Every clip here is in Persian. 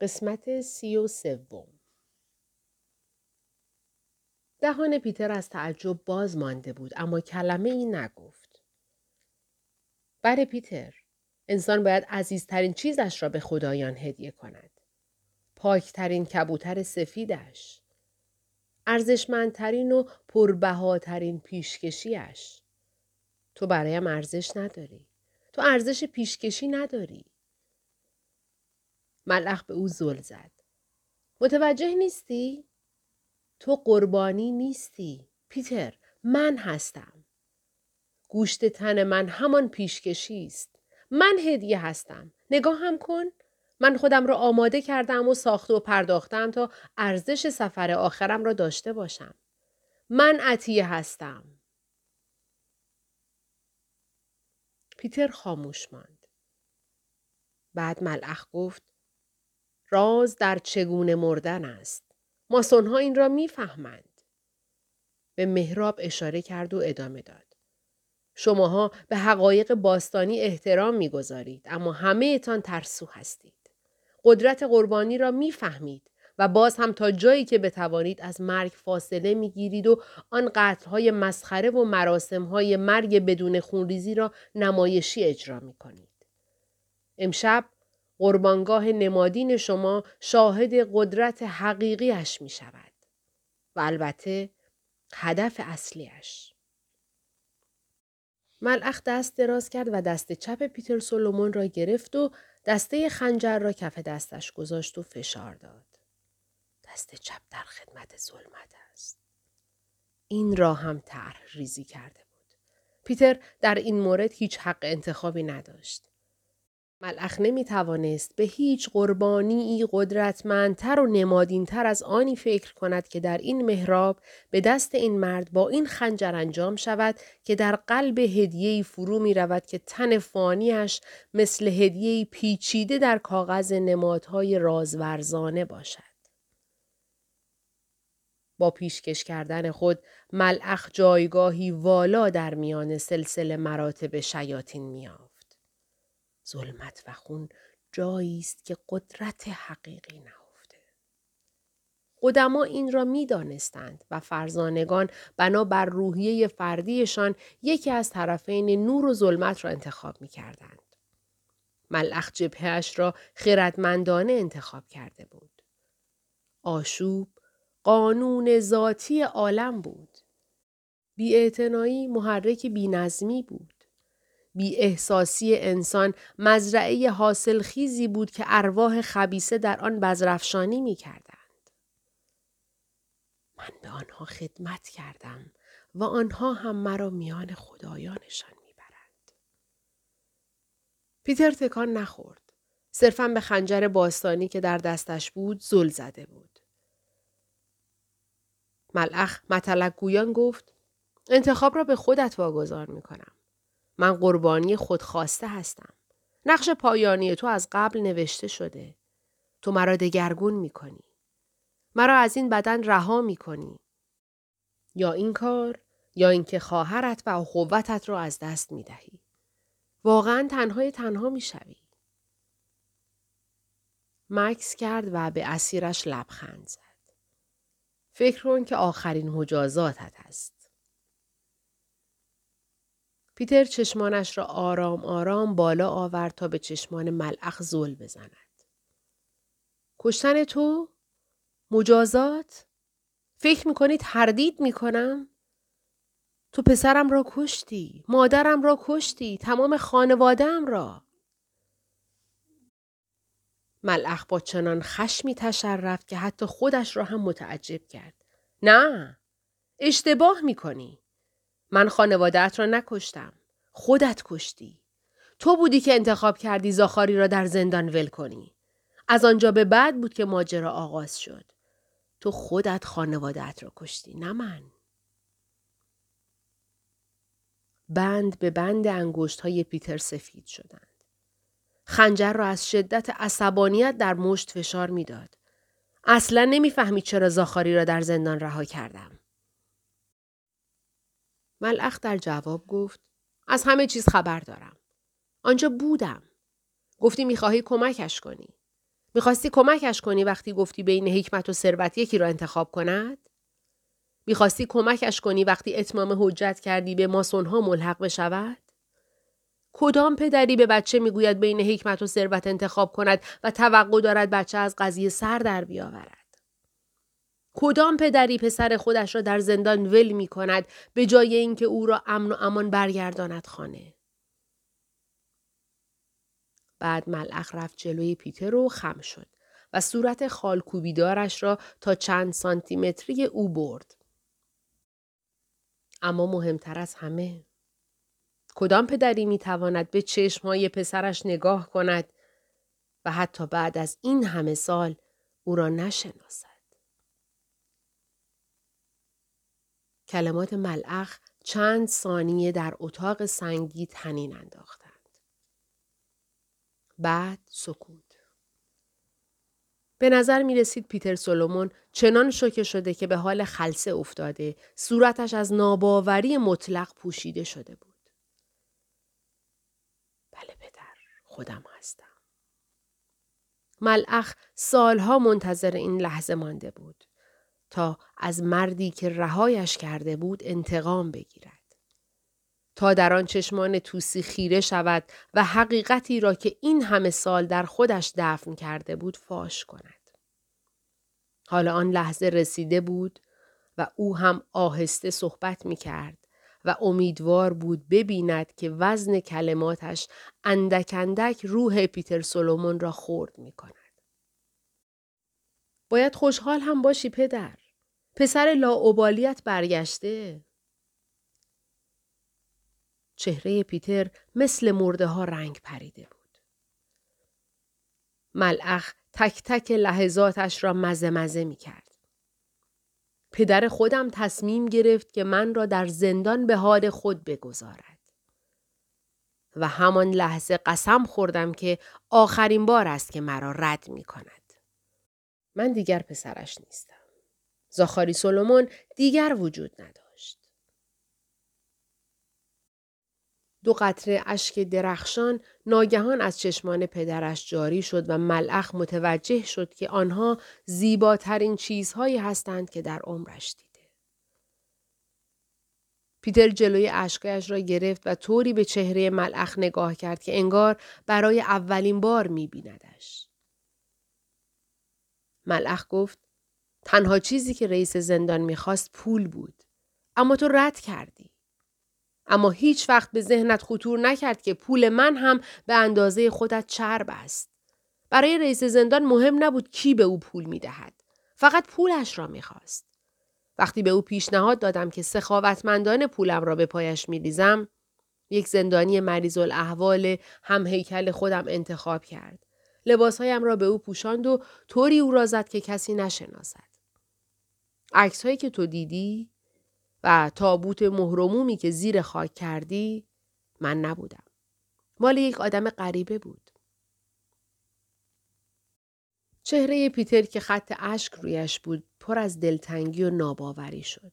قسمت سی و سوم دهان پیتر از تعجب باز مانده بود اما کلمه ای نگفت. بله پیتر انسان باید عزیزترین چیزش را به خدایان هدیه کند. پاکترین کبوتر سفیدش. ارزشمندترین و پربهاترین پیشکشیش. تو برایم ارزش نداری. تو ارزش پیشکشی نداری. ملخ به او زل زد. متوجه نیستی؟ تو قربانی نیستی. پیتر من هستم. گوشت تن من همان پیشکشی است. من هدیه هستم. نگاه هم کن. من خودم را آماده کردم و ساخته و پرداختم تا ارزش سفر آخرم را داشته باشم. من عطیه هستم. پیتر خاموش ماند. بعد ملعخ گفت راز در چگونه مردن است. ماسونها این را می‌فهمند. به مهراب اشاره کرد و ادامه داد. شماها به حقایق باستانی احترام می‌گذارید اما همه تان ترسو هستید. قدرت قربانی را می‌فهمید و باز هم تا جایی که بتوانید از مرگ فاصله می‌گیرید و آن قتلهای مسخره و مراسمهای مرگ بدون خونریزی را نمایشی اجرا می کنید. امشب قربانگاه نمادین شما شاهد قدرت حقیقیش می شود. و البته هدف اصلیش. ملعخ دست دراز کرد و دست چپ پیتر سولومون را گرفت و دسته خنجر را کف دستش گذاشت و فشار داد. دست چپ در خدمت ظلمت است. این را هم طرح ریزی کرده بود. پیتر در این مورد هیچ حق انتخابی نداشت. ملخ نمی توانست به هیچ قربانی قدرتمندتر و نمادینتر از آنی فکر کند که در این محراب به دست این مرد با این خنجر انجام شود که در قلب هدیهی فرو می رود که تن فانیش مثل هدیهی پیچیده در کاغذ نمادهای رازورزانه باشد. با پیشکش کردن خود ملعخ جایگاهی والا در میان سلسله مراتب شیاطین میافت. ظلمت و خون جایی است که قدرت حقیقی نهفته. قدما این را می دانستند و فرزانگان بنا بر روحیه فردیشان یکی از طرفین نور و ظلمت را انتخاب می کردند. ملخ جبهش را خردمندانه انتخاب کرده بود. آشوب قانون ذاتی عالم بود. بی محرک بی نظمی بود. بی احساسی انسان مزرعه حاصل خیزی بود که ارواح خبیسه در آن بزرفشانی می کردند. من به آنها خدمت کردم و آنها هم مرا میان خدایانشان می‌برند. پیتر تکان نخورد. صرفا به خنجر باستانی که در دستش بود زل زده بود. ملخ مطلق گویان گفت انتخاب را به خودت واگذار می کنم. من قربانی خودخواسته هستم. نقش پایانی تو از قبل نوشته شده. تو مرا دگرگون می کنی. مرا از این بدن رها می کنی. یا این کار یا اینکه خواهرت و اخوتت را از دست می دهی. واقعا تنهای تنها می شوی. مکس کرد و به اسیرش لبخند زد. فکر کن که آخرین مجازاتت است. پیتر چشمانش را آرام آرام بالا آورد تا به چشمان ملعخ زل بزند. کشتن تو؟ مجازات؟ فکر می‌کنی تردید می‌کنم؟ تو پسرم را کشتی، مادرم را کشتی، تمام خانوادم را. ملعخ با چنان خشمی تشرف که حتی خودش را هم متعجب کرد. نه، اشتباه می‌کنی. من خانوادت را نکشتم. خودت کشتی. تو بودی که انتخاب کردی زاخاری را در زندان ول کنی. از آنجا به بعد بود که ماجرا آغاز شد. تو خودت خانوادت را کشتی نه من. بند به بند انگشت های پیتر سفید شدند. خنجر را از شدت عصبانیت در مشت فشار می‌داد. اصلا نمی‌فهمید چرا زاخاری را در زندان رها کردم. ملعخ در جواب گفت از همه چیز خبر دارم. آنجا بودم. گفتی می‌خواهی کمکش کنی. می‌خواستی کمکش کنی وقتی گفتی بین حکمت و ثروت یکی را انتخاب کند؟ می‌خواستی کمکش کنی وقتی اتمام حجت کردی به ماسونها ملحق بشود؟ کدام پدری به بچه می‌گوید بین حکمت و ثروت انتخاب کند و توقع دارد بچه از قضیه سر در بیاورد؟ کدام پدری پسر خودش را در زندان ول می کند به جای اینکه او را امن و امان برگرداند خانه؟ بعد ملخ رفت جلوی پیتر و خم شد و صورت خالکوبیدارش را تا چند سانتیمتری او برد. اما مهمتر از همه کدام پدری می تواند به چشمهای پسرش نگاه کند و حتی بعد از این همه سال او را نشناسد. کلمات ملعخ چند ثانیه در اتاق سنگی تنین انداختند. بعد سکوت. به نظر می رسید پیتر سولومون چنان شوکه شده که به حال خلصه افتاده صورتش از ناباوری مطلق پوشیده شده بود. بله پدر خودم هستم. ملعخ سالها منتظر این لحظه مانده بود. تا از مردی که رهایش کرده بود انتقام بگیرد. تا در آن چشمان توسی خیره شود و حقیقتی را که این همه سال در خودش دفن کرده بود فاش کند. حالا آن لحظه رسیده بود و او هم آهسته صحبت می کرد و امیدوار بود ببیند که وزن کلماتش اندک اندک روح پیتر سولومون را خورد می کند. باید خوشحال هم باشی پدر. پسر لاعبالیت برگشته. چهره پیتر مثل مرده ها رنگ پریده بود. ملعخ تک تک لحظاتش را مزه مزه می کرد. پدر خودم تصمیم گرفت که من را در زندان به حال خود بگذارد. و همان لحظه قسم خوردم که آخرین بار است که مرا رد می کند. من دیگر پسرش نیستم. زاخاری سولومون دیگر وجود نداشت. دو قطره اشک درخشان ناگهان از چشمان پدرش جاری شد و ملعخ متوجه شد که آنها زیباترین چیزهایی هستند که در عمرش دیده. پیتر جلوی اشکایش را گرفت و طوری به چهره ملعخ نگاه کرد که انگار برای اولین بار می بیندش. ملعخ گفت تنها چیزی که رئیس زندان می‌خواست پول بود. اما تو رد کردی. اما هیچ وقت به ذهنت خطور نکرد که پول من هم به اندازه خودت چرب است. برای رئیس زندان مهم نبود کی به او پول می‌دهد. فقط پولش را می‌خواست. وقتی به او پیشنهاد دادم که سخاوتمندان پولم را به پایش میریزم یک زندانی مریض الاحوال هم هیکل خودم انتخاب کرد. لباسهایم را به او پوشاند و طوری او را زد که کسی نشناسد. عکس هایی که تو دیدی و تابوت مهرمومی که زیر خاک کردی من نبودم. مال یک آدم غریبه بود. چهره پیتر که خط اشک رویش بود پر از دلتنگی و ناباوری شد.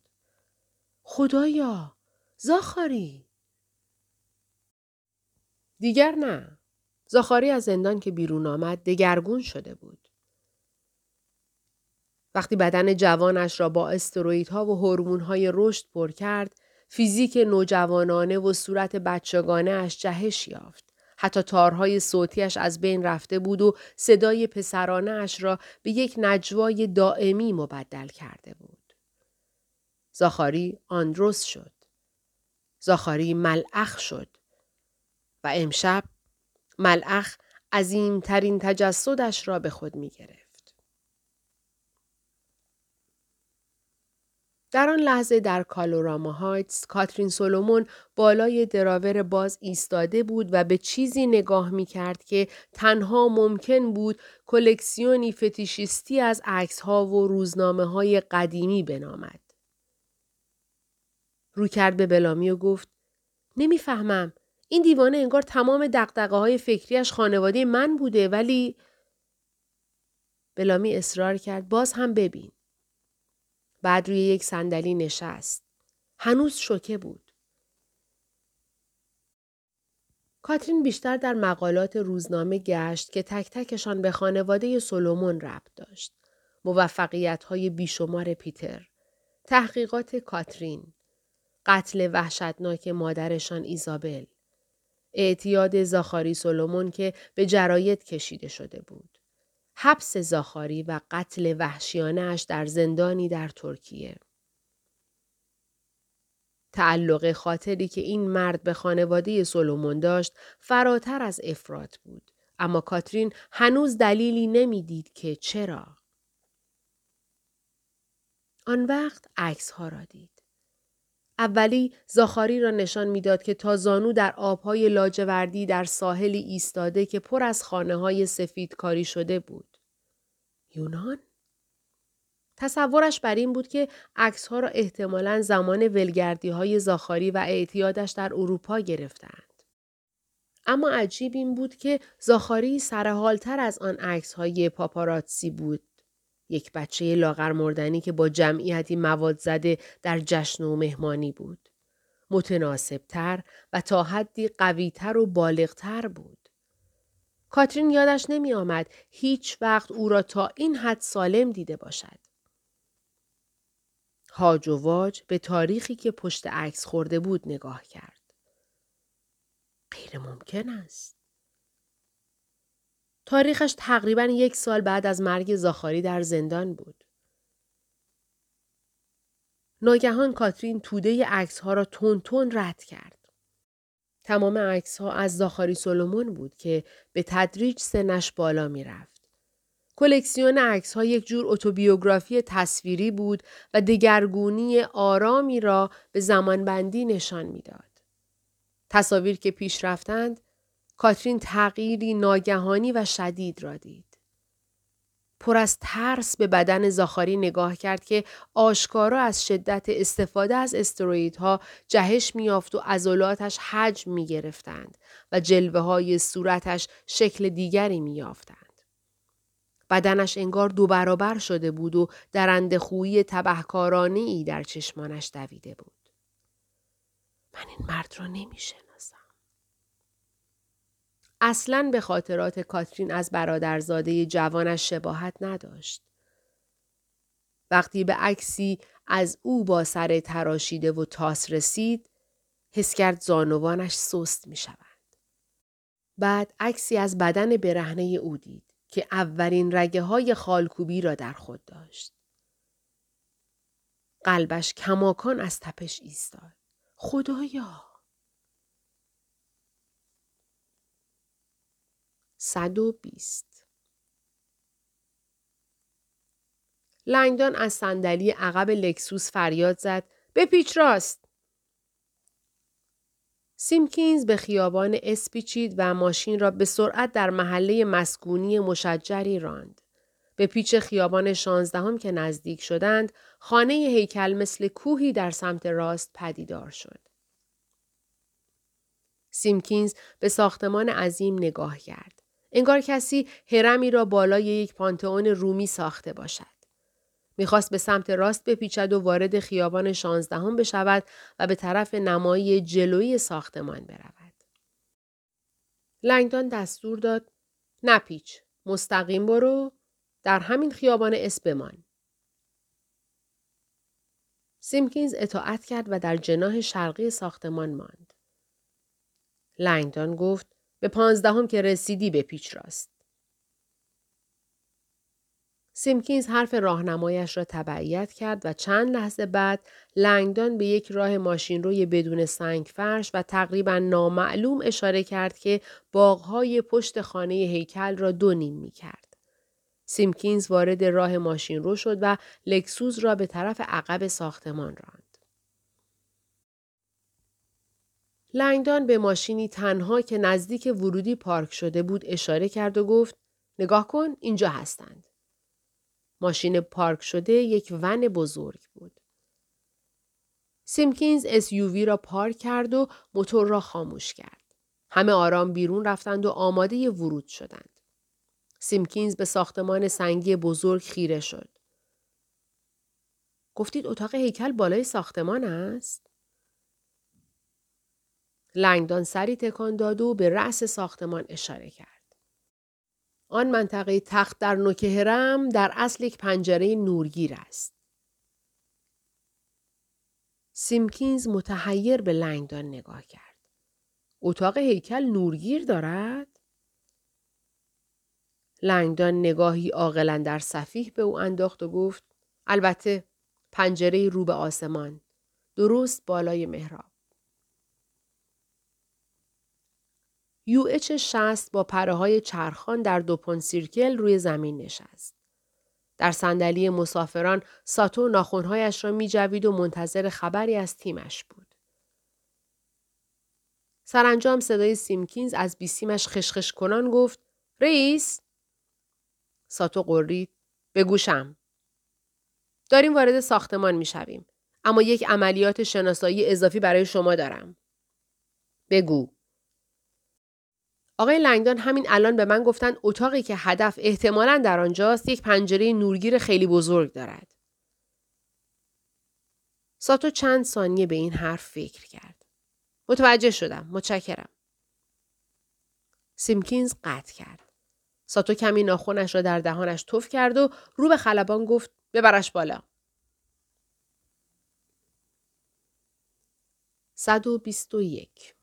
خدایا زاخاری دیگر نه. زاخاری از زندان که بیرون آمد دگرگون شده بود. وقتی بدن جوانش را با استروئیدها و هورمون‌های رشد پر کرد، فیزیک نوجوانانه و صورت بچگانه اش جهش یافت. حتی تارهای صوتیش از بین رفته بود و صدای پسرانه اش را به یک نجوای دائمی مبدل کرده بود. زاخاری آندروس شد. زاخاری ملعخ شد. و امشب ملعخ عظیمترین تجسدش را به خود می گرفت. در آن لحظه در کالوراما هایتس کاترین سولومون بالای دراور باز ایستاده بود و به چیزی نگاه می کرد که تنها ممکن بود کلکسیونی فتیشیستی از عکس ها و روزنامه های قدیمی بنامد. رو کرد به بلامی و گفت نمی‌فهمم این دیوانه انگار تمام دقدقه های فکریش خانواده من بوده ولی بلامی اصرار کرد باز هم ببین. بعد روی یک صندلی نشست. هنوز شوکه بود. کاترین بیشتر در مقالات روزنامه گشت که تک تکشان به خانواده سولومون ربط داشت. موفقیت های بیشمار پیتر. تحقیقات کاترین. قتل وحشتناک مادرشان ایزابل. اعتیاد زاخاری سولومون که به جراید کشیده شده بود. حبس زاخاری و قتل وحشیانش در زندانی در ترکیه. تعلق خاطری که این مرد به خانواده سولومون داشت فراتر از افراد بود. اما کاترین هنوز دلیلی نمی‌دید که چرا. آن وقت عکس ها را دید. اولی زاخاری را نشان می‌داد که تا زانو در آبهای لاجوردی در ساحلی ایستاده که پر از خانه های سفید کاری شده بود. یونان؟ تصورش بر این بود که عکس را احتمالا زمان ولگردی های زاخاری و اعتیادش در اروپا گرفتند. اما عجیب این بود که زاخاری سرحالتر از آن عکس های پاپاراتسی بود. یک بچه لاغر مردنی که با جمعیتی مواد زده در جشن و مهمانی بود. متناسبتر و تا حدی قویتر و بالغتر بود. کاترین یادش نمی آمد هیچ وقت او را تا این حد سالم دیده باشد. هاج و واج به تاریخی که پشت عکس خورده بود نگاه کرد. غیر ممکن است. تاریخش تقریبا یک سال بعد از مرگ زاخاری در زندان بود. ناگهان کاترین توده عکس ها را تون تون رد کرد. تمام عکس ها از زاخاری سولومون بود که به تدریج سنش بالا می رفت. کلکسیون عکس ها یک جور اتوبیوگرافی تصویری بود و دگرگونی آرامی را به زمانبندی نشان می‌داد. تصاویر که پیش رفتند، کاترین تغییری ناگهانی و شدید را دید. پر از ترس به بدن زاخاری نگاه کرد که آشکارا از شدت استفاده از استروئیدها جهش میافت و عضلاتش حجم می گرفتند و جلوه های صورتش شکل دیگری می یافتند. بدنش انگار دو برابر شده بود و درند خویی تبهکارانه ای در چشمانش دویده بود. من این مرد را نمی شناسم. اصلا به خاطرات کاترین از برادرزاده جوانش شباهت نداشت. وقتی به عکسی از او با سر تراشیده و تاس رسید، حس کرد زانوانش سست می شود. بعد عکسی از بدن برهنه او دید. که اولین رگه های خالکوبی را در خود داشت. قلبش کماکان از تپش ایستاد. خدایا! صد و بیست لنگدان از صندلی عقب لکسوس فریاد زد به پیچ راست سیمکینز به خیابان اسپیچید و ماشین را به سرعت در محله مسکونی مشجری راند. به پیچ خیابان شانزدهم که نزدیک شدند، خانه هیکل مثل کوهی در سمت راست پدیدار شد. سیمکینز به ساختمان عظیم نگاه کرد. انگار کسی هرمی را بالای یک پانتئون رومی ساخته باشد. می‌خواست به سمت راست بپیچد و وارد خیابان شانزدهم بشود و به طرف نمایی جلوی ساختمان برود. لنگدان دستور داد نپیچ مستقیم برو در همین خیابان اس بمان. سیمکینز اطاعت کرد و در جناح شرقی ساختمان ماند. لنگدان گفت به پانزدهم که رسیدی به پیچ راست. سیمکینز حرف راهنمایش را تبعیت کرد و چند لحظه بعد لنگدان به یک راه ماشین روی بدون سنگ فرش و تقریبا نامعلوم اشاره کرد که باغهای پشت خانه هیکل را دو نیم می کرد. سیمکینز وارد راه ماشین رو شد و لکسوز را به طرف عقب ساختمان راند. لنگدان به ماشینی تنها که نزدیک ورودی پارک شده بود اشاره کرد و گفت نگاه کن اینجا هستند. ماشین پارک شده یک ون بزرگ بود. سیمکینز SUV را پارک کرد و موتور را خاموش کرد. همه آرام بیرون رفتند و آماده ورود شدند. سیمکینز به ساختمان سنگی بزرگ خیره شد. گفتید اتاق هیکل بالای ساختمان است؟ لنگدان سری تکان داد و به رأس ساختمان اشاره کرد. آن منطقه تخت در نوک هرم در اصل یک پنجره نورگیر است. سیمکینز متحیر به لنگدان نگاه کرد. اتاق هیکل نورگیر دارد؟ لنگدان نگاهی عاقلا در صفیح به او انداخت و گفت البته پنجره رو به آسمان درست بالای محراب یو اچ شست با پره های چرخان در دو پون سیرکل روی زمین نشست. در صندلی مسافران ساتو ناخونهایش را می جوید و منتظر خبری از تیمش بود. سرانجام صدای سیمکینز از بیسیمش خشخش کنان گفت رئیس ساتو قرید بگوشم داریم وارد ساختمان می شویم. اما یک عملیات شناسایی اضافی برای شما دارم. بگو. آقای لنگدان همین الان به من گفتن اتاقی که هدف احتمالا در آنجاست یک پنجره نورگیر خیلی بزرگ دارد. ساتو چند ثانیه به این حرف فکر کرد. متوجه شدم. متشکرم. سیمکینز قطع کرد. ساتو کمی ناخونش را در دهانش تف کرد و رو به خلبان گفت ببرش بالا. 121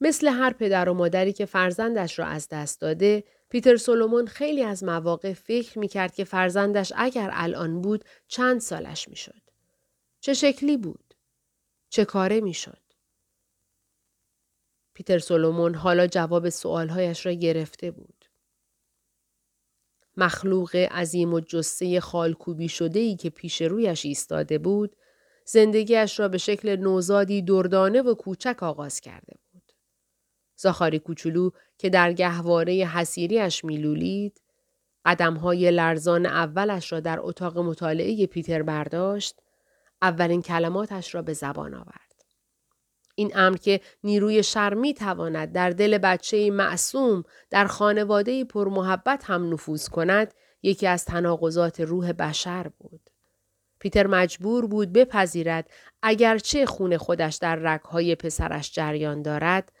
مثل هر پدر و مادری که فرزندش را از دست داده، پیتر سولومون خیلی از مواقع فکر می کرد که فرزندش اگر الان بود چند سالش می شد. چه شکلی بود؟ چه کاره می شد؟ پیتر سولومون حالا جواب سوالهایش را گرفته بود. مخلوق عظیم و جسه خالکوبی شده ای که پیش رویش ایستاده بود، زندگیش را به شکل نوزادی دردانه و کوچک آغاز کرده بود. زاخاری کوچولو که در گهواره حسیریش میلولید، قدمهای لرزان اولش را در اتاق مطالعه پیتر برداشت، اولین کلماتش را به زبان آورد. این امر که نیروی شر می تواند در دل بچه معصوم در خانواده پرمحبت هم نفوذ کند یکی از تناقضات روح بشر بود. پیتر مجبور بود بپذیرد اگرچه خون خودش در رگهای پسرش جریان دارد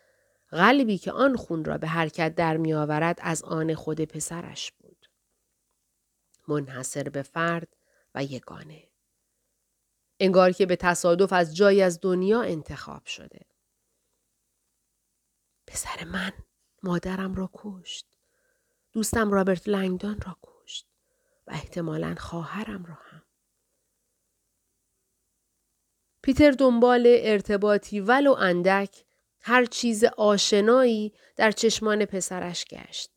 قلبی که آن خون را به حرکت در می آورد از آن خود پسرش بود. منحصر به فرد و یگانه. انگار که به تصادف از جای از دنیا انتخاب شده. پسر من مادرم را کشت. دوستم رابرت لنگدان را کشت و احتمالا خواهرم را هم. پیتر دنبال ارتباطی ولو اندک هر چیز آشنایی در چشمان پسرش گشت.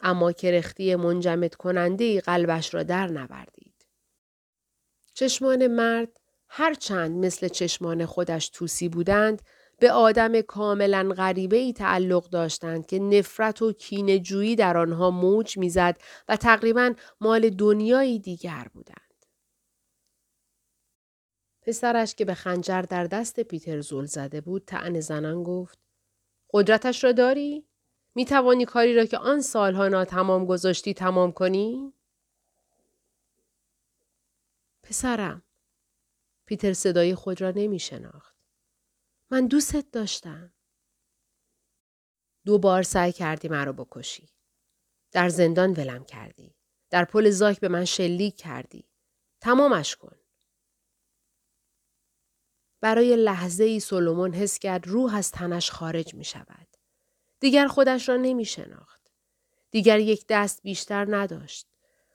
اما کرختی منجمد کننده قلبش را در نوردید. چشمان مرد هرچند مثل چشمان خودش توسی بودند به آدم کاملا غریبه ای تعلق داشتند که نفرت و کینجویی در آنها موج می‌زد و تقریبا مال دنیایی دیگر بودند. پسرش که به خنجر در دست پیتر زل زده بود تعن زنان گفت قدرتش را داری؟ می توانی کاری را که آن سالها ناتمام گذاشتی تمام کنی؟ پسرم پیتر صدای خود را نمی شناخت. من دوستت داشتم. دو بار سعی کردی مرا بکشی. در زندان ولم کردی. در پل زاک به من شلیک کردی. تمامش کن. برای لحظه ای سولومون حس کرد روح از تنش خارج می شود. دیگر خودش را نمی شناخت. دیگر یک دست بیشتر نداشت.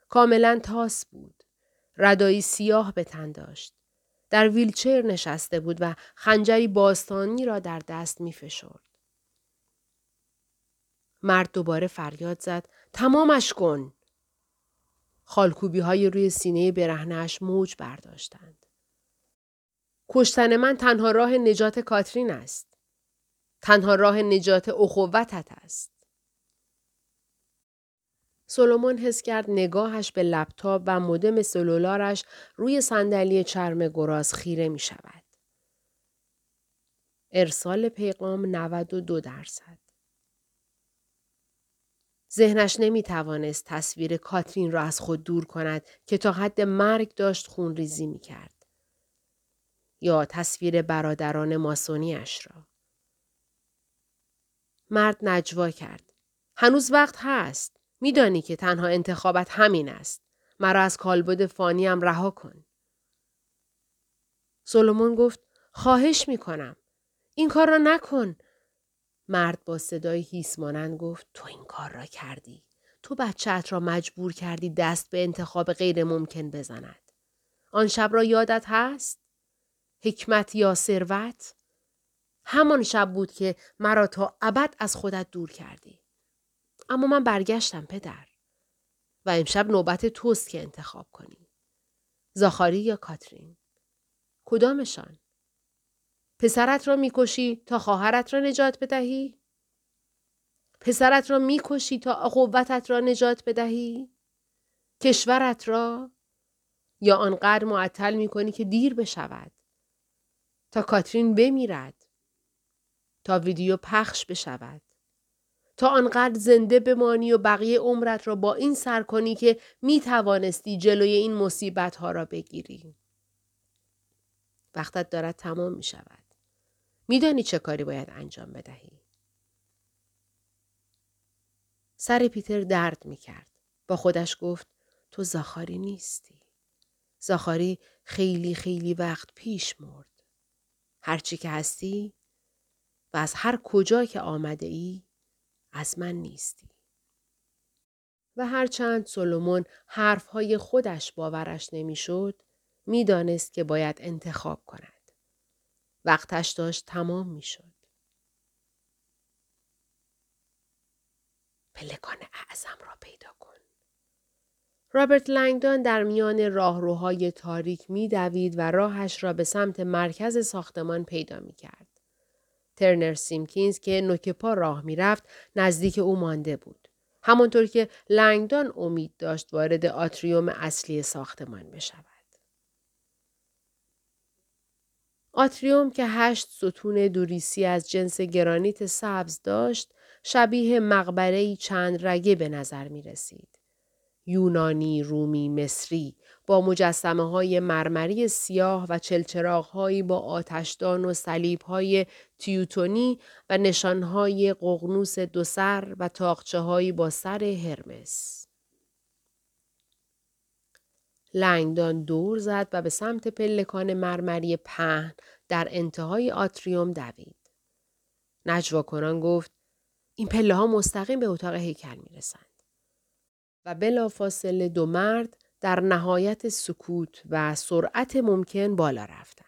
کاملا تاس بود. ردایی سیاه به تن داشت. در ویلچر نشسته بود و خنجری باستانی را در دست می فشرد. مرد دوباره فریاد زد تمامش کن. خالکوبی های روی سینه برهنش موج برداشتند. کشتن من تنها راه نجات کاترین است. تنها راه نجات اخوتت است. سولومون حس کرد نگاهش به لپتاپ و مودم سلولارش روی صندلی چرم گراز خیره می شود. ارسال پیغام 92 درصد. ذهنش نمی توانست تصویر کاترین را از خود دور کند که تا حد مرگ داشت خون ریزی می کرد. یا تصویر برادران ماسونیش را. مرد نجوا کرد. هنوز وقت هست. میدانی که تنها انتخابت همین است. مرا از کالبد فانیم رها کن. سولومون گفت خواهش می کنم. این کار را نکن. مرد با صدای هیس مانند گفت تو این کار را کردی. تو بچهت را مجبور کردی دست به انتخاب غیر ممکن بزند. آن شب را یادت هست؟ حکمت یا ثروت؟ همان شب بود که مرا تا ابد از خودت دور کردی. اما من برگشتم پدر. و امشب نوبت توست که انتخاب کنی. زاخاری یا کاترین؟ کدامشان؟ پسرت را می‌کشی تا خواهرت را نجات بدهی؟ پسرت را می‌کشی تا قوتت را نجات بدهی؟ کشورت را؟ یا آنقدر معطل می‌کنی که دیر بشود؟ تا کاترین بمیرد؟ تا ویدیو پخش بشود؟ تا آنقدر زنده بمانی و بقیه عمرت را با این سر کنی که می توانستی جلوی این مصیبت ها را بگیری. وقتت دارد تمام می شود. میدانی چه کاری باید انجام بدهی. سر پیتر درد می کرد. با خودش گفت تو زاخاری نیستی. زاخاری خیلی خیلی وقت پیش مرد. هرچی که هستی و از هر کجا که آمده ای از من نیستی. و هرچند سولومون حرفهای خودش باورش نمی‌شد، می‌دانست که باید انتخاب کند. وقتش داشت تمام می‌شد. پلکان اعظم را پیدا کن. رابرت لنگدان در میان راهروهای تاریک میدوید و راهش را به سمت مرکز ساختمان پیدا می کرد. ترنر سیمکینز که نوک پا راه می‌رفت نزدیک او مانده بود. همانطور که لنگدان امید داشت وارد آتریوم اصلی ساختمان بشود. آتریوم که هشت ستون دوریسی از جنس گرانیت سبز داشت شبیه مقبره چند رگه به نظر می رسید. یونانی، رومی، مصری با مجسمه های مرمری سیاه و چلچراغ با آتشدان و سلیب های تیوتونی و نشان های قغنوس دو سر و تاقچه هایی با سر هرمس. لنگدان دور زد و به سمت پلکان مرمری پهن در انتهای آتریوم دوید. نجوا کنان گفت این پله ها مستقیم به اتاق هیکل می رسند. و بلافاصله دو مرد در نهایت سکوت و سرعت ممکن بالا رفتند.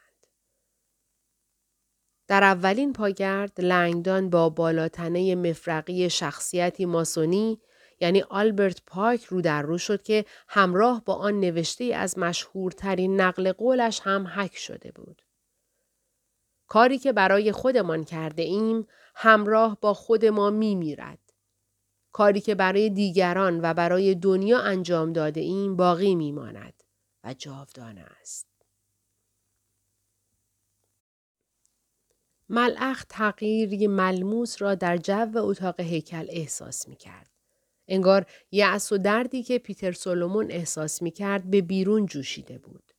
در اولین پاگرد لنگدان با بالاتنه مفرقی شخصیتی ماسونی یعنی آلبرت پاک رو در رو شد که همراه با آن نوشته از مشهورترین نقل قولش هم حک شده بود. کاری که برای خودمان کرده ایم همراه با خود ما می میرد. کاری که برای دیگران و برای دنیا انجام داده ایم باقی می ماند و جاودانه است. ملعخ تغییری ملموس را در جو اتاق هیکل احساس می کرد. انگار یعص و دردی که پیتر سولومون احساس می کرد به بیرون جوشیده بود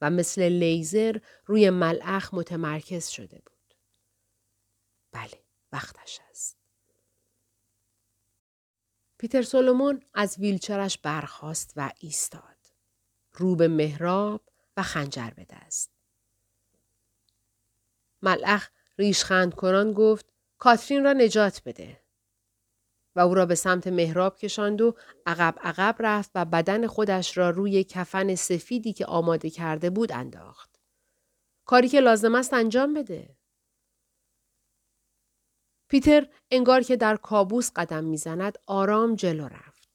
و مثل لیزر روی ملعخ متمرکز شده بود. بله، وقتش است. پیتر سولومون از ویلچرش برخاست و ایستاد. رو به مهراب و خنجر به دست. ملخ ریشخند کنان گفت کاترین را نجات بده. و او را به سمت مهراب کشاند و عقب عقب رفت و بدن خودش را روی کفن سفیدی که آماده کرده بود انداخت. کاری که لازم است انجام بده. پیتر انگار که در کابوس قدم می‌زند آرام جلو رفت.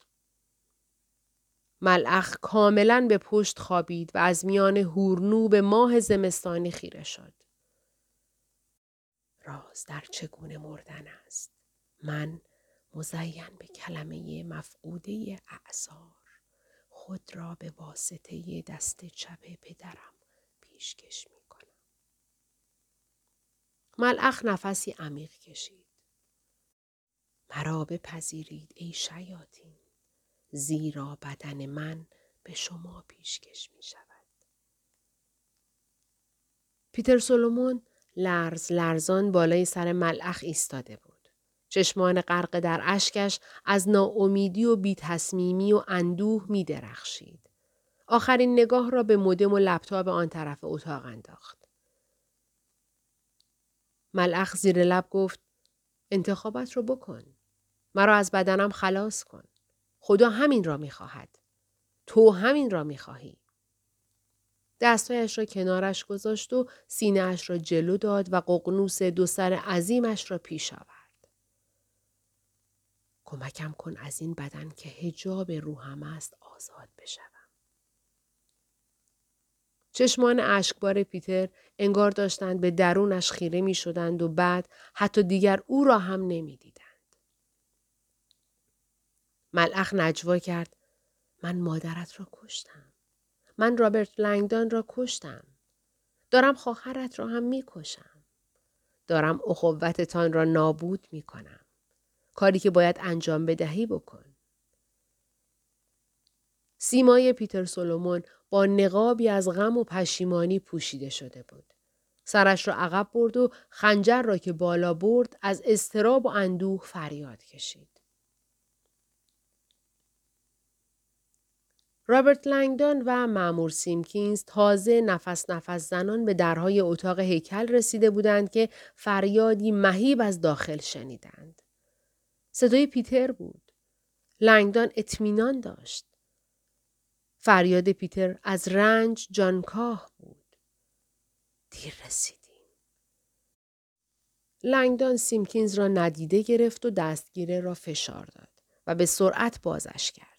ملعخ کاملا به پشت خوابید و از میان هورنو به ماه زمستانی خیره شد. راز در چگونه مردن است. من مزین به کلمه مفقوده اعثار خود را به واسطه دست چپ پدرم پیشکش می کنم. ملعخ نفسی عمیق کشید. مرا بپذیرید ای شیاطین زیرا بدن من به شما پیشکش می شود. پیتر سولومون لرز لرزان بالای سر ملعخ ایستاده بود. چشمان غرق در اشکش از ناامیدی و بیتصمیمی و اندوه می درخشید. آخرین نگاه را به مودم و لپتاپ آن طرف اتاق انداخت. ملعخ زیر لب گفت انتخابت رو بکن. مرا از بدنم خلاص کن. خدا همین را می‌خواهد. تو همین را می‌خواهی. دستایش را کنارش گذاشت و سینهاش را جلو داد و ققنوس دو سر عظیمش را پیش آورد. کمکم کن از این بدن که هجاب روحم است آزاد بشوم. چشمان اشکبار پیتر انگار داشتند به درونش خیره می شدند و بعد حتی دیگر او را هم نمی. ملعخ نجوا کرد من مادرت را کشتم. من رابرت لنگدان را کشتم. دارم خواهرت را هم می کشم. دارم اخوتتان را نابود می کنم. کاری که باید انجام بدهی بکن. سیمای پیتر سولومون با نقابی از غم و پشیمانی پوشیده شده بود. سرش را عقب برد و خنجر را که بالا برد از استراب و اندوه فریاد کشید. رابرت لنگدان و معمور سیمکینز تازه نفس نفس زنان به درهای اتاق هیکل رسیده بودند که فریادی مهیب از داخل شنیدند. صدای پیتر بود. لنگدان اطمینان داشت. فریاد پیتر از رنج جانکاه بود. دیر رسیدیم. لنگدان سیمکینز را ندیده گرفت و دستگیره را فشار داد و به سرعت بازش کرد.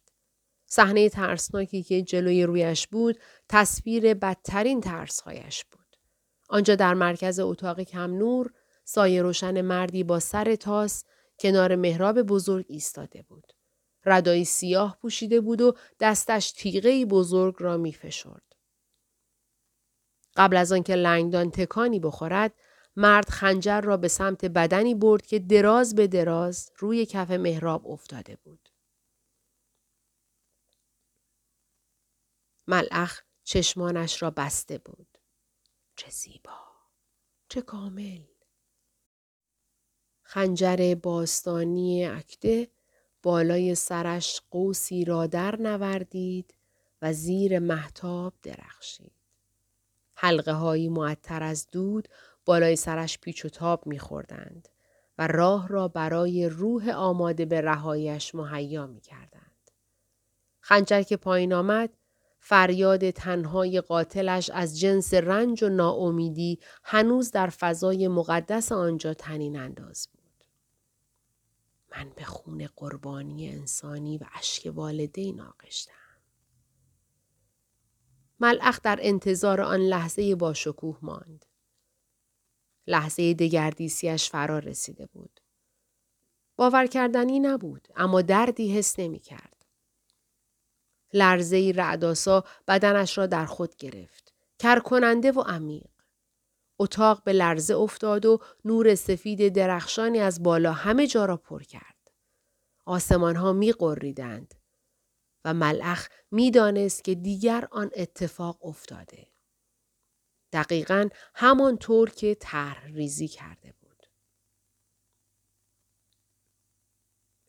صحنه ترسناکی که جلوی رویش بود تصویر بدترین ترسهایش بود. آنجا در مرکز اتاق کم نور سایه روشن مردی با سر تاس کنار محراب بزرگ ایستاده بود. ردایی سیاه پوشیده بود و دستش تیغه بزرگ را می فشرد. قبل از آنکه لنگدان تکانی بخورد مرد خنجر را به سمت بدنی برد که دراز به دراز روی کف محراب افتاده بود. ملعخ چشمانش را بسته بود. چه زیبا. چه کامل. خنجر باستانی اکده بالای سرش قوسی را در نوردید و زیر محتاب درخشید. حلقه هایی معطر از دود بالای سرش پیچ و تاب میخوردند و راه را برای روح آماده به رهایش مهیا می کردند. خنجر که پایین آمد فریاد تنهای قاتلش از جنس رنج و ناامیدی هنوز در فضای مقدس آنجا تنین انداز بود. من به خون قربانی انسانی و اشک والدین آغشتم. ملعخ در انتظار آن لحظه با شکوه ماند. لحظه دگردیسیش فرا رسیده بود. باور کردنی نبود اما دردی حس نمی کرد. لرزه رعداسا بدنش را در خود گرفت. کرکننده و عمیق. اتاق به لرزه افتاد و نور سفید درخشانی از بالا همه جا را پر کرد. آسمان ها می قریدند و ملعخ می دانست که دیگر آن اتفاق افتاده. دقیقا همان طور که طرح ریزی کرده بود.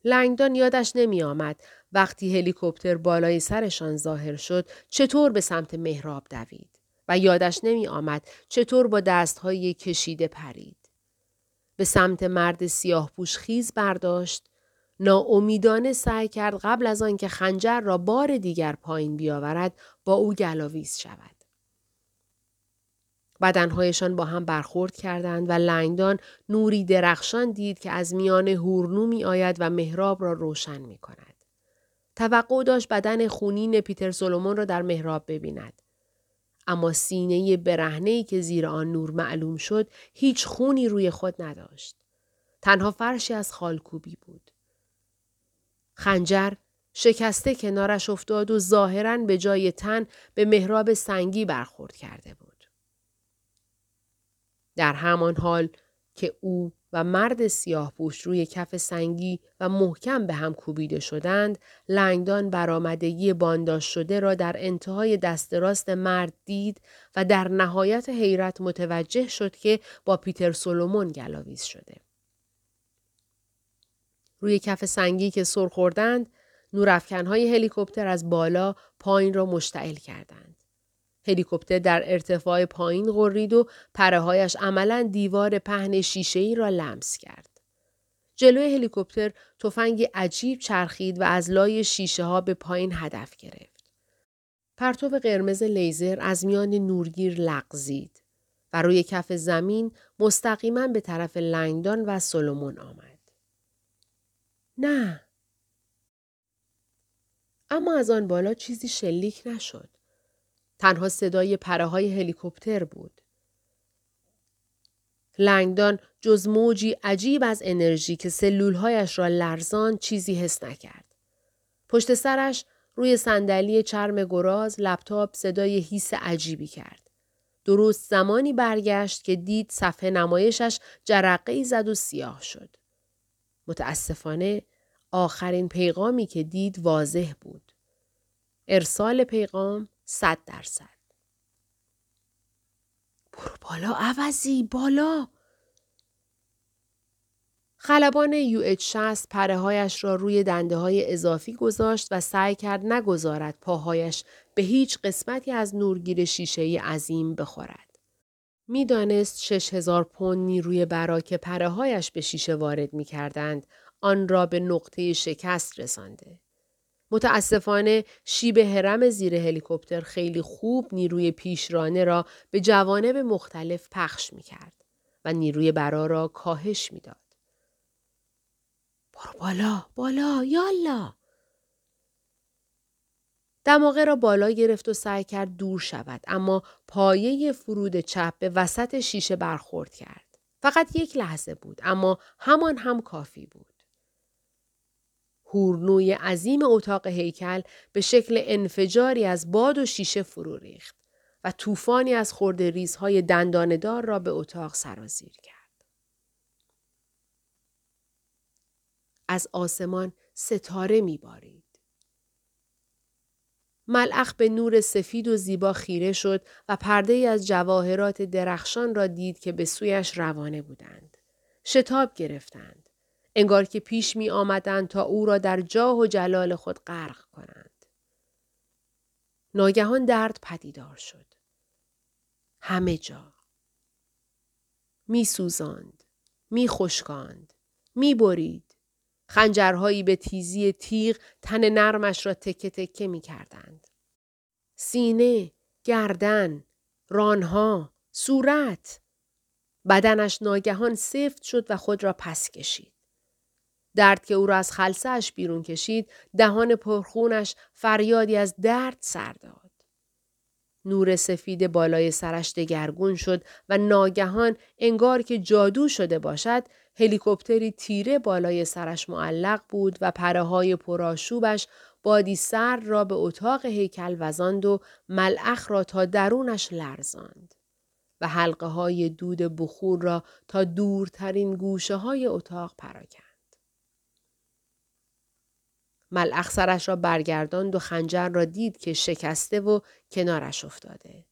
لنگدان یادش نمی آمد وقتی هلیکوپتر بالای سرشان ظاهر شد چطور به سمت مهراب دوید و یادش نمی آمد چطور با دستهای کشیده پرید. به سمت مرد سیاه پوش خیز برداشت ناامیدانه سعی کرد قبل از آنکه خنجر را بار دیگر پایین بیاورد با او گلاویز شود. بدنهایشان با هم برخورد کردند و لنگدان نوری درخشان دید که از میان هورنو می آید و محراب را روشن می کند. توقع داشت بدن خونین پیتر سولومون را در محراب ببیند. اما سینه برهنه‌ای که زیر آن نور معلوم شد هیچ خونی روی خود نداشت. تنها فرشی از خالکوبی بود. خنجر شکسته کنارش افتاد و ظاهرا به جای تن به محراب سنگی برخورد کرده بود. در همان حال که او و مرد سیاه پوش روی کف سنگی و محکم به هم کوبیده شدند، لنگدان برآمدگی بانداش شده را در انتهای دست راست مرد دید و در نهایت حیرت متوجه شد که با پیتر سولومون گلاویز شده. روی کف سنگی که سر خوردند، نورافکنهای هلیکوپتر از بالا پایین را مشتعل کردند. هلیکوپتر در ارتفاع پایین غرید و پرهایش عملا دیوار پهن شیشه ای را لمس کرد. جلوی هلیکوپتر تفنگی عجیب چرخید و از لای شیشه ها به پایین هدف گرفت. پرتو قرمز لیزر از میان نورگیر لغزید و روی کف زمین مستقیما به طرف لنگدان و سولومون آمد. نه. اما از آن بالا چیزی شلیک نشد. تنها صدای پره های هلیکوپتر بود. لنگدان جز موجی عجیب از انرژی که سلولهایش را لرزان چیزی حس نکرد. پشت سرش روی صندلی چرم گراز لپتاپ صدای هیس عجیبی کرد. درست زمانی برگشت که دید صفحه نمایشش جرقه ای زد و سیاه شد. متاسفانه آخرین پیغامی که دید واضح بود. ارسال پیغام صد درصد. برو بالا عوضی بالا. خلبان یو اچ 60 پره هایش را روی دنده های اضافی گذاشت و سعی کرد نگذارد پاهایش به هیچ قسمتی از نورگیر شیشه عظیم بخورد. می‌دانست شش هزار پوند نیروی برا که پره هایش به شیشه وارد می کردند آن را به نقطه شکست رسانده. متاسفانه شیب هرم زیر هلیکوپتر خیلی خوب نیروی پیشرانه را به جوانب مختلف پخش می کرد و نیروی برا را کاهش می داد. برو بالا بالا یالا دماغه را بالا گرفت و سعی کرد دور شود اما پایه فرود چپ به وسط شیشه برخورد کرد. فقط یک لحظه بود اما همان هم کافی بود. هورنوی عظیم اتاق هیکل به شکل انفجاری از باد و شیشه فرو ریخت و طوفانی از خورده ریزهای دنداندار را به اتاق سرازیر کرد. از آسمان ستاره میبارید. ملعخ به نور سفید و زیبا خیره شد و پرده از جواهرات درخشان را دید که به سویش روانه بودند. شتاب گرفتند. انگار که پیش می آمدند تا او را در جاه و جلال خود غرق کنند. ناگهان درد پدیدار شد. همه جا. می سوزاند. می خشکاند. می برید. خنجرهایی به تیزی تیغ تن نرمش را تکه تکه می کردند. سینه، گردن، رانها، صورت. بدنش ناگهان سفت شد و خود را پس کشید. درد که او را از خلصهش بیرون کشید دهان پرخونش فریادی از درد سر داد. نور سفید بالای سرش دگرگون شد و ناگهان انگار که جادو شده باشد هلیکوپتری تیره بالای سرش معلق بود و پره های پرآشوبش بادی سر را به اتاق هیکل وزاند و ملعخ را تا درونش لرزاند و حلقه های دود بخور را تا دورترین گوشه های اتاق پراکند. ملعخ سرش را برگرداند و خنجر را دید که شکسته و کنارش افتاده.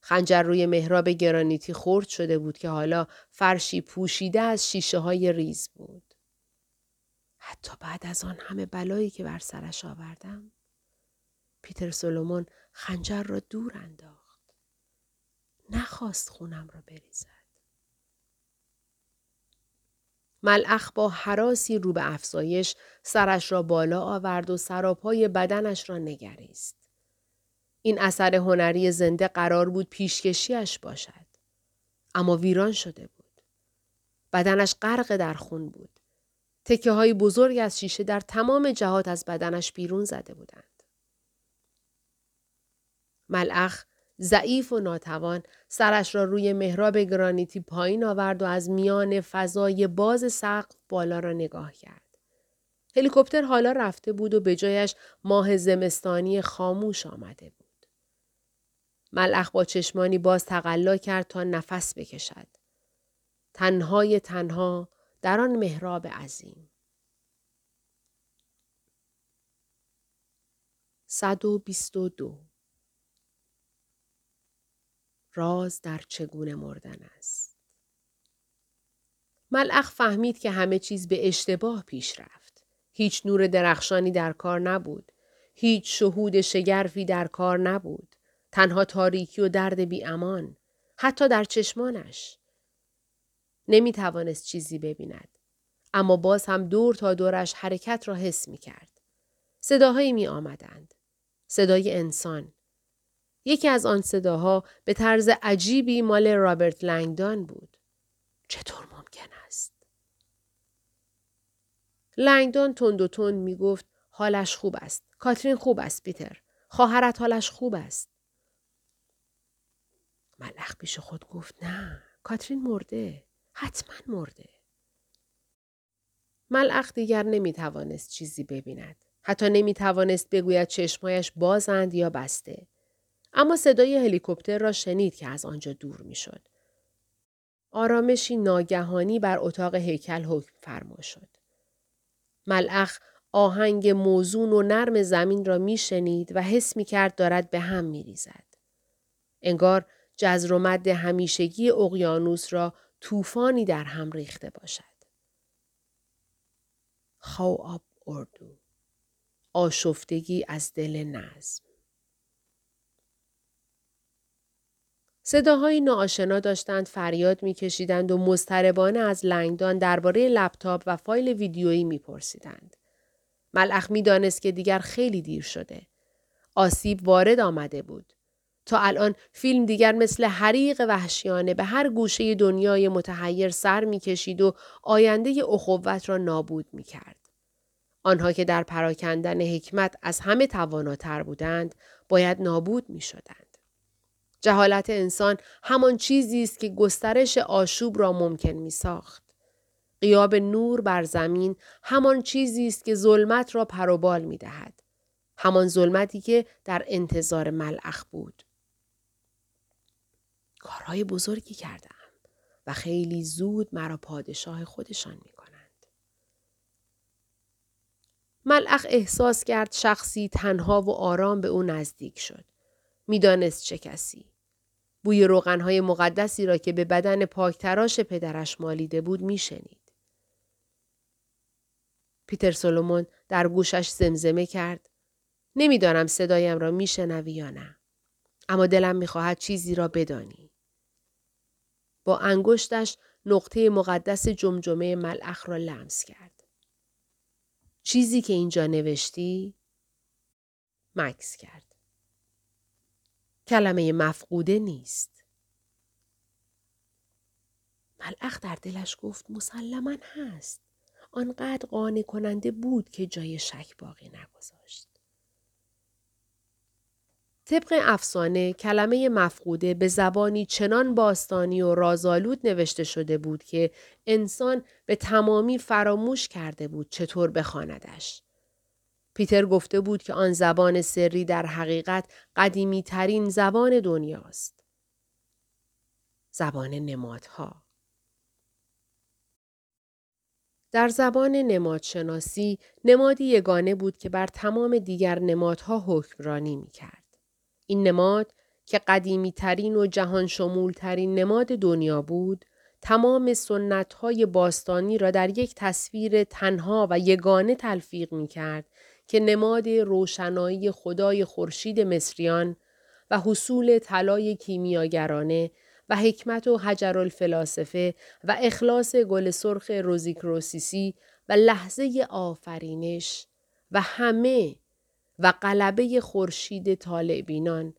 خنجر روی محراب گرانیتی خورد شده بود که حالا فرشی پوشیده از شیشه های ریز بود. حتی بعد از آن همه بلایی که بر سرش آوردم پیتر سولومون خنجر را دور انداخت. نخواست خونم را بریزد. ملعخ با حراسی رو به افزایش سرش را بالا آورد و سراپای بدنش را نگریست. این اثر هنری زنده قرار بود پیشکشیش باشد. اما ویران شده بود. بدنش غرق در خون بود. تکه های بزرگ از شیشه در تمام جهات از بدنش بیرون زده بودند. ملعخ ضعیف و ناتوان سرش را روی محراب گرانیتی پایین آورد و از میان فضای باز سقف بالا را نگاه کرد. هلیکوپتر حالا رفته بود و به جایش ماه زمستانی خاموش آمده بود. ملخ با چشمانی باز تقلا کرد تا نفس بکشد. تنهای تنها در آن محراب عظیم. صد و بیست و دو راز در چگونه مردن است. ملعخ فهمید که همه چیز به اشتباه پیش رفت. هیچ نور درخشانی در کار نبود. هیچ شهود شگرفی در کار نبود. تنها تاریکی و درد بی امان. حتی در چشمانش. نمی توانست چیزی ببیند. اما باز هم دور تا دورش حرکت را حس می کرد. صداهایی می آمدند. صدای انسان. یکی از آن صداها به طرز عجیبی مال رابرت لنگدان بود. چطور ممکن است؟ لنگدان تند و تند می گفت حالش خوب است. کاترین خوب است پیتر. خواهرت حالش خوب است. ملخ پیش خود گفت نه. کاترین مرده. حتما مرده. ملخ دیگر نمی توانست چیزی ببیند. حتی نمی توانست بگوید چشمایش بازند یا بسته. اما صدای هلیکوپتر را شنید که از آنجا دور می شد. آرامشی ناگهانی بر اتاق هیکل حکم فرما شد. ملعخ آهنگ موزون و نرم زمین را می شنید و حس می کرد دارد به هم می ریزد. انگار جزر و مد همیشگی اقیانوس را طوفانی در هم ریخته باشد. خو آب اردو آشفتگی از دل نظم صداهای ناآشنا داشتند فریاد میکشیدند و مضطربانه از لنگدان درباره لپتاپ و فایل ویدیویی میپرسیدند. ملخ می‌دانست که دیگر خیلی دیر شده. آسیب وارد آمده بود. تا الان فیلم دیگر مثل حریق وحشیانه به هر گوشه دنیای متحیر سر می‌کشید و آینده اخوت را نابود می‌کرد. آنها که در پراکندن حکمت از همه تواناتر بودند باید نابود می شدند. جهالت انسان همان چیزی است که گسترش آشوب را ممکن می ساخت. قیاب نور بر زمین همان چیزی است که ظلمت را پروبال می دهد. همان ظلمتی که در انتظار ملعخ بود. کارهای بزرگی کردم و خیلی زود مرا پادشاه خودشان می ملعخ احساس کرد شخصی تنها و آرام به او نزدیک شد. می‌دانست چه کسی. بوی روغنهای مقدسی را که به بدن پاکتراش پدرش مالیده بود میشنید. پیتر سولومون در گوشش زمزمه کرد. نمی‌دانم صدایم را میشنوی یا نه. اما دلم می‌خواهد چیزی را بدانی. با انگشتش نقطه مقدس جمجمه ملعخ را لمس کرد. چیزی که اینجا نوشتی؟ مکس کرد. کلمه مفقوده نیست. ملعخ در دلش گفت مسلما هست. آنقدر قانع کننده بود که جای شک باقی نگذاشت. طبق افسانه کلمه مفقوده به زبانی چنان باستانی و رازآلود نوشته شده بود که انسان به تمامی فراموش کرده بود چطور بخواندش. پیتر گفته بود که آن زبان سری در حقیقت قدیمی ترین زبان دنیاست. زبان نمادها در زبان نمادشناسی نمادی یگانه بود که بر تمام دیگر نمادها حکمرانی می کرد. این نماد که قدیمی ترین و جهان شمول ترین نماد دنیا بود، تمام سنت های باستانی را در یک تصویر تنها و یگانه تلفیق می کرد که نماد روشنایی خدای خورشید مصریان و حصول طلای کیمیاگرانه و حکمت و حجر الفلاسفه و اخلاص گل سرخ روزیکروسیسی و لحظه آفرینش و همه و قلبه خورشید طالعبینان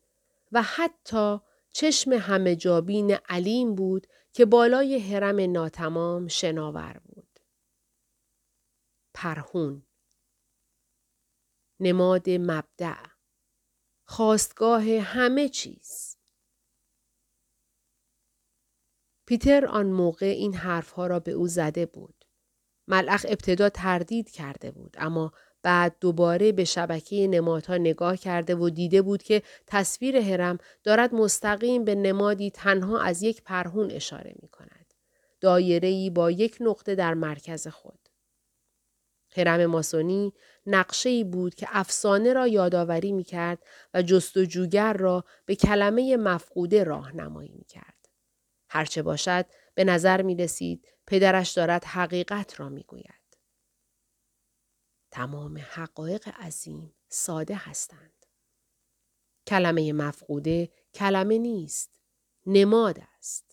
و حتی چشم همه جابین علیم بود که بالای حرم ناتمام شناور بود. پرهون نماد مبدع خواستگاه همه چیز پیتر آن موقع این حرفها را به او زده بود. ملخ ابتدا تردید کرده بود اما بعد دوباره به شبکه نمادها نگاه کرده و دیده بود که تصویر هرم دارد مستقیم به نمادی تنها از یک پرهون اشاره می کند. دایره‌ای با یک نقطه در مرکز خود. هرم ماسونی نقشه بود که افسانه را یادآوری می کرد و جستجوگر را به کلمه مفقوده راهنمایی می کرد. هرچه باشد به نظر می رسید پدرش دارد حقیقت را می گوید. تمام حقایق عظیم ساده هستند. کلمه مفقوده کلمه نیست. نماد است.